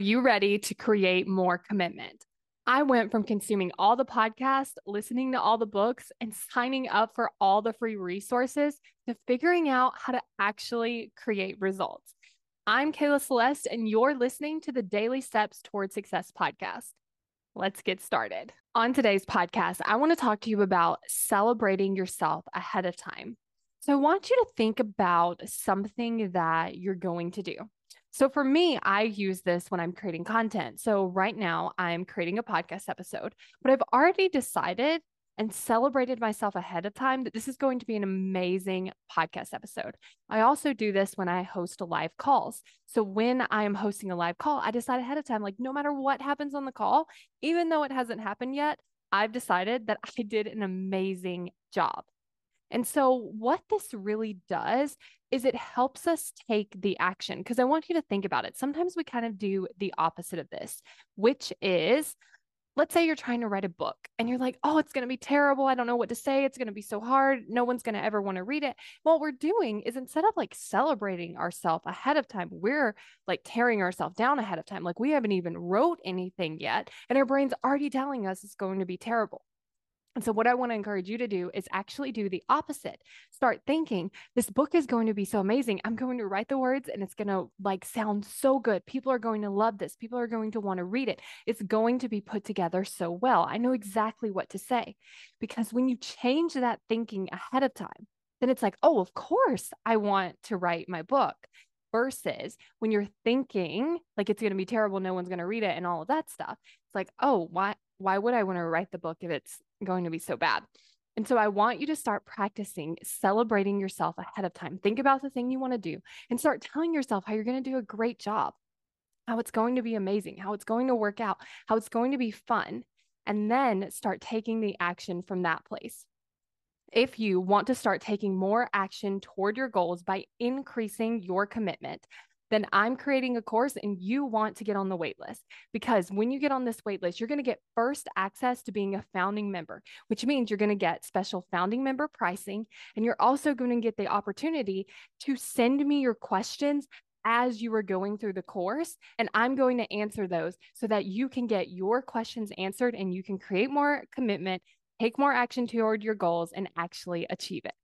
you ready to create more commitment? I went from consuming all the podcasts, listening to all the books, and signing up for all the free resources to figuring out how to actually create results. I'm Kayla Celeste, and you're listening to the Daily Steps Toward Success podcast. Let's get started. On today's podcast, I want to talk to you about celebrating yourself ahead of time. So, I want you to think about something that you're going to do. So for me, I use this when I'm creating content. So right now, I'm creating a podcast episode, but I've already decided and celebrated myself ahead of time that this is going to be an amazing podcast episode. I also do this when I host a live calls. So when I am hosting a live call, I decide ahead of time like no matter what happens on the call, even though it hasn't happened yet, I've decided that I did an amazing job. And so, what this really does is it helps us take the action. Because I want you to think about it. Sometimes we kind of do the opposite of this, which is let's say you're trying to write a book and you're like, oh, it's going to be terrible. I don't know what to say. It's going to be so hard. No one's going to ever want to read it. What we're doing is instead of like celebrating ourselves ahead of time, we're like tearing ourselves down ahead of time. Like we haven't even wrote anything yet. And our brain's already telling us it's going to be terrible. And so, what I want to encourage you to do is actually do the opposite. Start thinking, this book is going to be so amazing. I'm going to write the words and it's going to like sound so good. People are going to love this. People are going to want to read it. It's going to be put together so well. I know exactly what to say. Because when you change that thinking ahead of time, then it's like, oh, of course, I want to write my book. Versus when you're thinking like it's going to be terrible, no one's going to read it, and all of that stuff. It's like, oh, why? Why would I want to write the book if it's going to be so bad. And so I want you to start practicing celebrating yourself ahead of time. Think about the thing you want to do and start telling yourself how you're going to do a great job, how it's going to be amazing, how it's going to work out, how it's going to be fun. And then start taking the action from that place. If you want to start taking more action toward your goals by increasing your commitment, then I'm creating a course and you want to get on the wait list. Because when you get on this wait list, you're going to get first access to being a founding member, which means you're going to get special founding member pricing. And you're also going to get the opportunity to send me your questions as you are going through the course. And I'm going to answer those so that you can get your questions answered and you can create more commitment, take more action toward your goals, and actually achieve it.